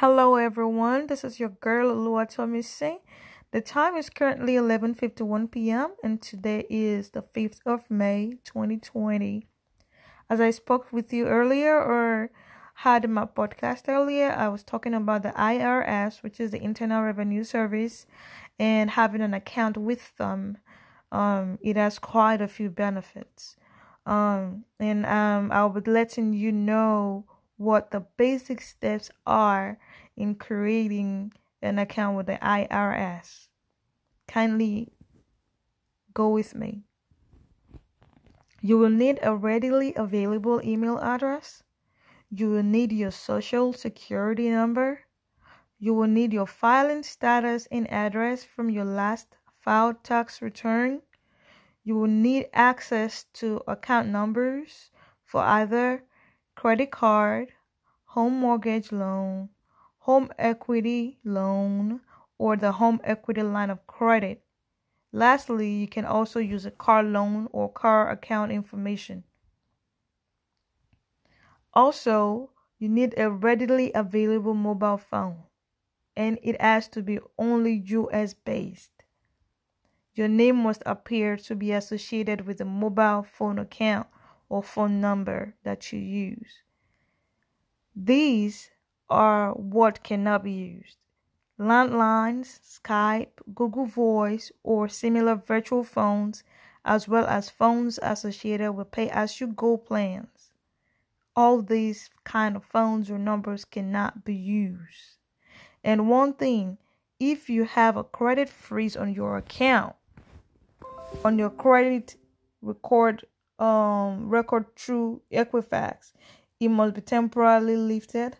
Hello everyone, this is your girl Oluwatomise. The time is currently 11:51 p.m. and today is the 5th of May 2020. As I spoke with you earlier or had my podcast earlier, I was talking about the IRS, which is the Internal Revenue Service, and having an account with them. Um, it has quite a few benefits. Um, and um, I'll be letting you know what the basic steps are in creating an account with the IRS. Kindly go with me. You will need a readily available email address. You will need your social security number. You will need your filing status and address from your last filed tax return. You will need access to account numbers for either credit card, home mortgage loan, home equity loan, or the home equity line of credit. Lastly, you can also use a car loan or car account information. Also, you need a readily available mobile phone, and it has to be only US based. Your name must appear to be associated with the mobile phone account or phone number that you use. These are what cannot be used landlines, Skype, Google Voice, or similar virtual phones, as well as phones associated with pay as you go plans. All these kind of phones or numbers cannot be used. And one thing, if you have a credit freeze on your account, on your credit record um record through Equifax, it must be temporarily lifted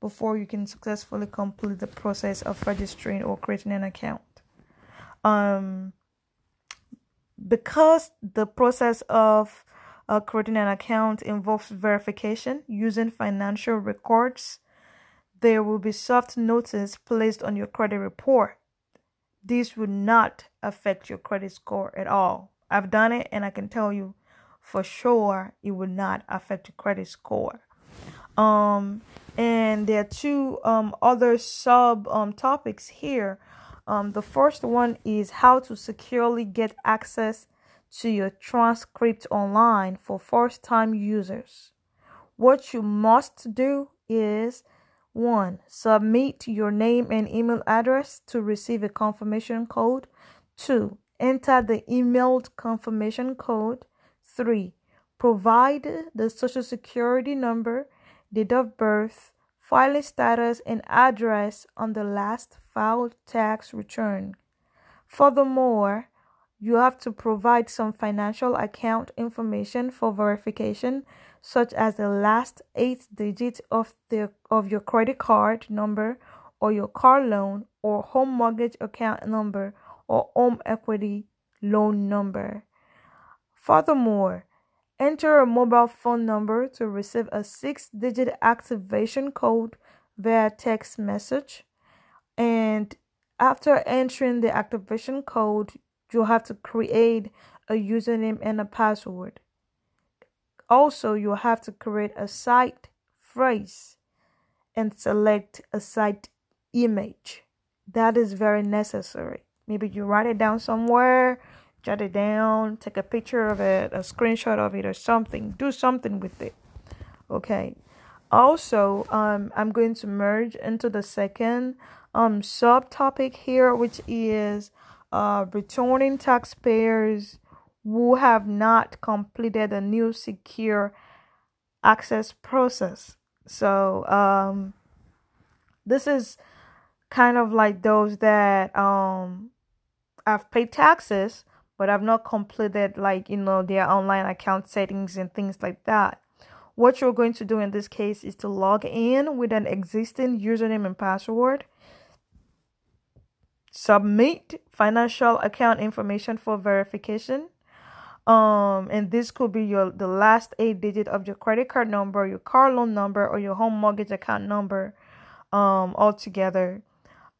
before you can successfully complete the process of registering or creating an account. Um, because the process of uh, creating an account involves verification using financial records, there will be soft notice placed on your credit report. This will not affect your credit score at all. I've done it and I can tell you for sure it will not affect your credit score. Um, and there are two um, other sub um, topics here. Um, the first one is how to securely get access to your transcript online for first time users. What you must do is one, submit your name and email address to receive a confirmation code. Two, enter the emailed confirmation code. Three, provide the social security number date of birth, filing status, and address on the last filed tax return. Furthermore, you have to provide some financial account information for verification, such as the last eight digits of the of your credit card number or your car loan or home mortgage account number or home equity loan number. Furthermore, Enter a mobile phone number to receive a six digit activation code via text message. And after entering the activation code, you'll have to create a username and a password. Also, you'll have to create a site phrase and select a site image. That is very necessary. Maybe you write it down somewhere jot it down, take a picture of it, a screenshot of it, or something. Do something with it. Okay. Also, um, I'm going to merge into the second um subtopic here, which is uh returning taxpayers who have not completed a new secure access process. So um this is kind of like those that um have paid taxes but I've not completed like you know their online account settings and things like that. What you're going to do in this case is to log in with an existing username and password. Submit financial account information for verification. Um, and this could be your the last eight digit of your credit card number, your car loan number, or your home mortgage account number, um, all together.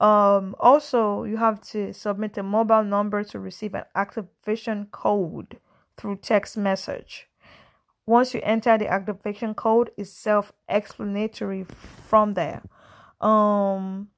Um, also, you have to submit a mobile number to receive an activation code through text message. Once you enter the activation code, it's self explanatory from there. Um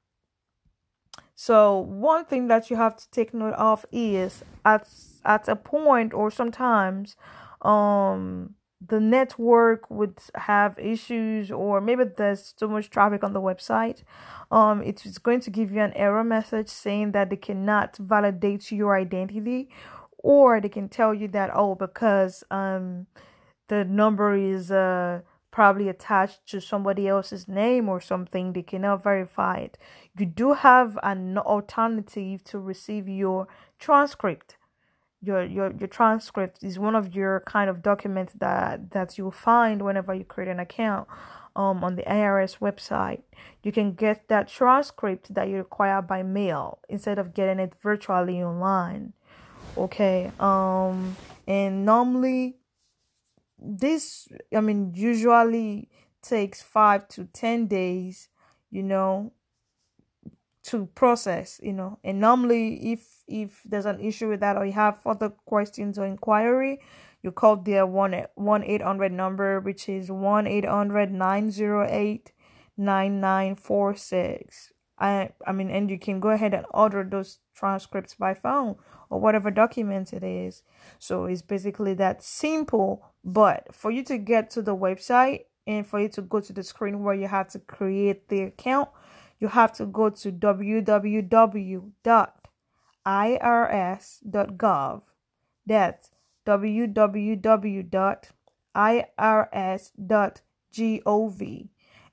so one thing that you have to take note of is at at a point or sometimes um the network would have issues or maybe there's too much traffic on the website um it is going to give you an error message saying that they cannot validate your identity or they can tell you that oh because um the number is uh probably attached to somebody else's name or something they cannot verify it. You do have an alternative to receive your transcript your your your transcript is one of your kind of documents that that you'll find whenever you create an account um on the IRS website. You can get that transcript that you require by mail instead of getting it virtually online. Okay. Um and normally this I mean usually takes 5 to 10 days, you know, to process, you know. And normally if if there's an issue with that or you have further questions or inquiry, you call their one one eight hundred number, which is one eight hundred nine zero eight nine nine four six. I I mean, and you can go ahead and order those transcripts by phone or whatever document it is. So it's basically that simple. But for you to get to the website and for you to go to the screen where you have to create the account, you have to go to www.irs.gov. That's www.irs.gov.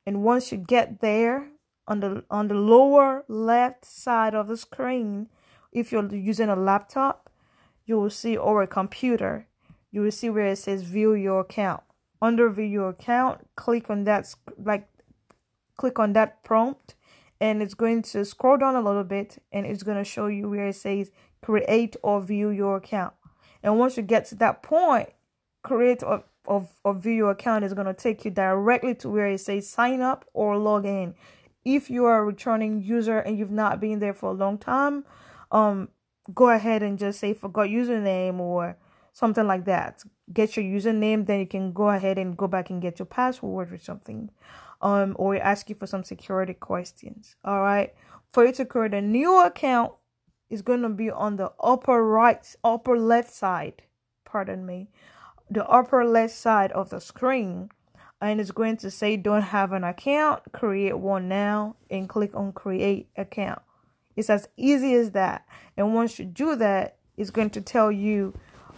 And once you get there, on the on the lower left side of the screen, if you're using a laptop, you will see or a computer, you will see where it says view your account. Under view your account, click on that like click on that prompt and it's going to scroll down a little bit and it's going to show you where it says create or view your account. And once you get to that point, create or, or view your account is going to take you directly to where it says sign up or log in. If you are a returning user and you've not been there for a long time, um, go ahead and just say forgot username or something like that. Get your username, then you can go ahead and go back and get your password or something um, or ask you for some security questions. All right. For you to create a new account, is going to be on the upper right, upper left side. Pardon me, the upper left side of the screen, and it's going to say don't have an account. Create one now, and click on create account. It's as easy as that. And once you do that, it's going to tell you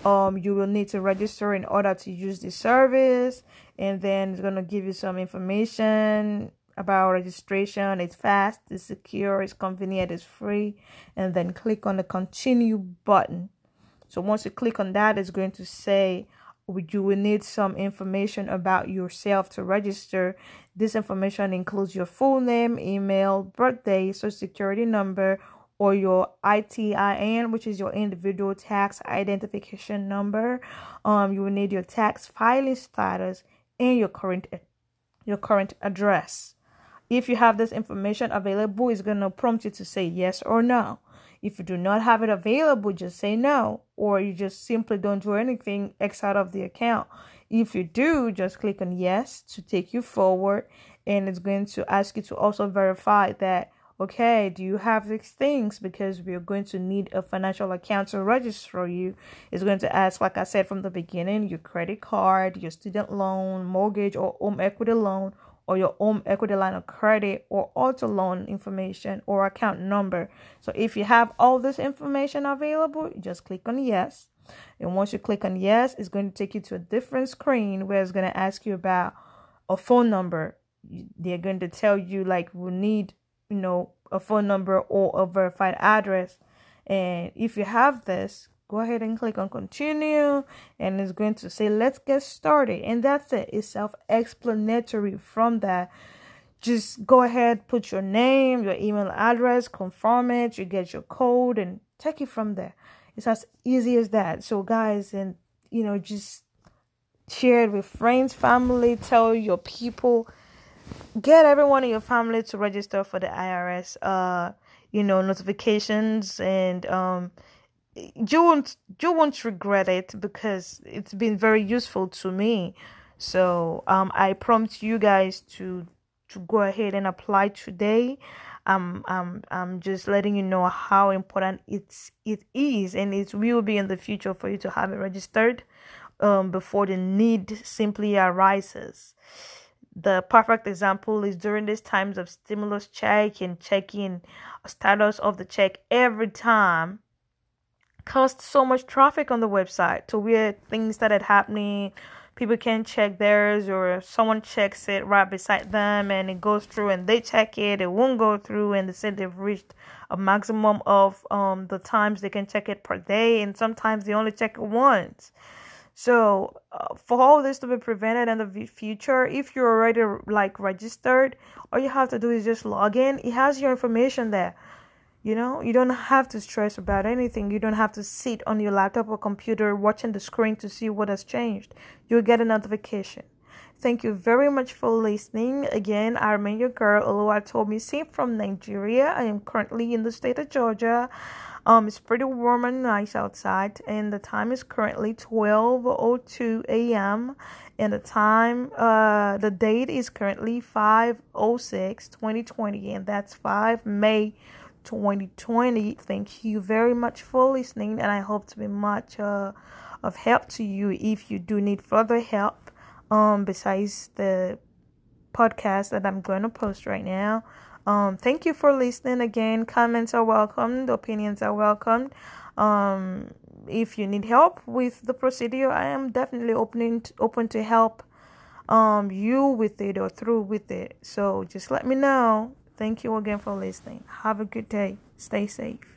um you will need to register in order to use the service and then it's going to give you some information about registration. It's fast it's secure it's convenient it's free and then click on the continue button. So once you click on that it's going to say you will need some information about yourself to register. This information includes your full name email birthday social security number or your ITIN, which is your individual tax identification number. Um, you will need your tax filing status and your current your current address. If you have this information available, it's gonna prompt you to say yes or no. If you do not have it available, just say no, or you just simply don't do anything X out of the account. If you do, just click on yes to take you forward, and it's going to ask you to also verify that okay, do you have these things? Because we're going to need a financial account to register you. It's going to ask, like I said from the beginning, your credit card, your student loan, mortgage, or home equity loan, or your home equity line of credit, or auto loan information, or account number. So if you have all this information available, just click on yes. And once you click on yes, it's going to take you to a different screen where it's going to ask you about a phone number. They're going to tell you, like, we need you know, a phone number or a verified address. And if you have this, go ahead and click on continue and it's going to say let's get started. And that's it. It's self-explanatory from that. Just go ahead put your name your email address confirm it you get your code and take it from there. It's as easy as that. So guys and you know just share it with friends family tell your people get everyone in your family to register for the IRS uh you know notifications and um you won't you won't regret it because it's been very useful to me so um I prompt you guys to to go ahead and apply today. I'm I'm I'm just letting you know how important it's it is and it will be in the future for you to have it registered um, before the need simply arises. The perfect example is during these times of stimulus check and checking status of the check every time caused so much traffic on the website to where things started happening. People can check theirs or someone checks it right beside them and it goes through and they check it it won't go through and they said they've reached a maximum of um the times they can check it per day and sometimes they only check it once so uh, for all this to be prevented in the future if you're already like registered all you have to do is just log in it has your information there you know, you don't have to stress about anything. You don't have to sit on your laptop or computer watching the screen to see what has changed. You'll get a notification. Thank you very much for listening. Again, I remain your girl, Oluwatomisin from Nigeria. I am currently in the state of Georgia. Um, it's pretty warm and nice outside, and the time is currently 12:02 a.m. And the time, uh, the date is currently 5:06 2020, and that's 5 May 2020. Thank you very much for listening, and I hope to be much uh, of help to you if you do need further help. Um, besides the podcast that I'm going to post right now. Um, thank you for listening again. Comments are welcome. Opinions are welcome. Um, if you need help with the procedure, I am definitely opening open to help um you with it or through with it. So just let me know. Thank you again for listening. Have a good day. Stay safe.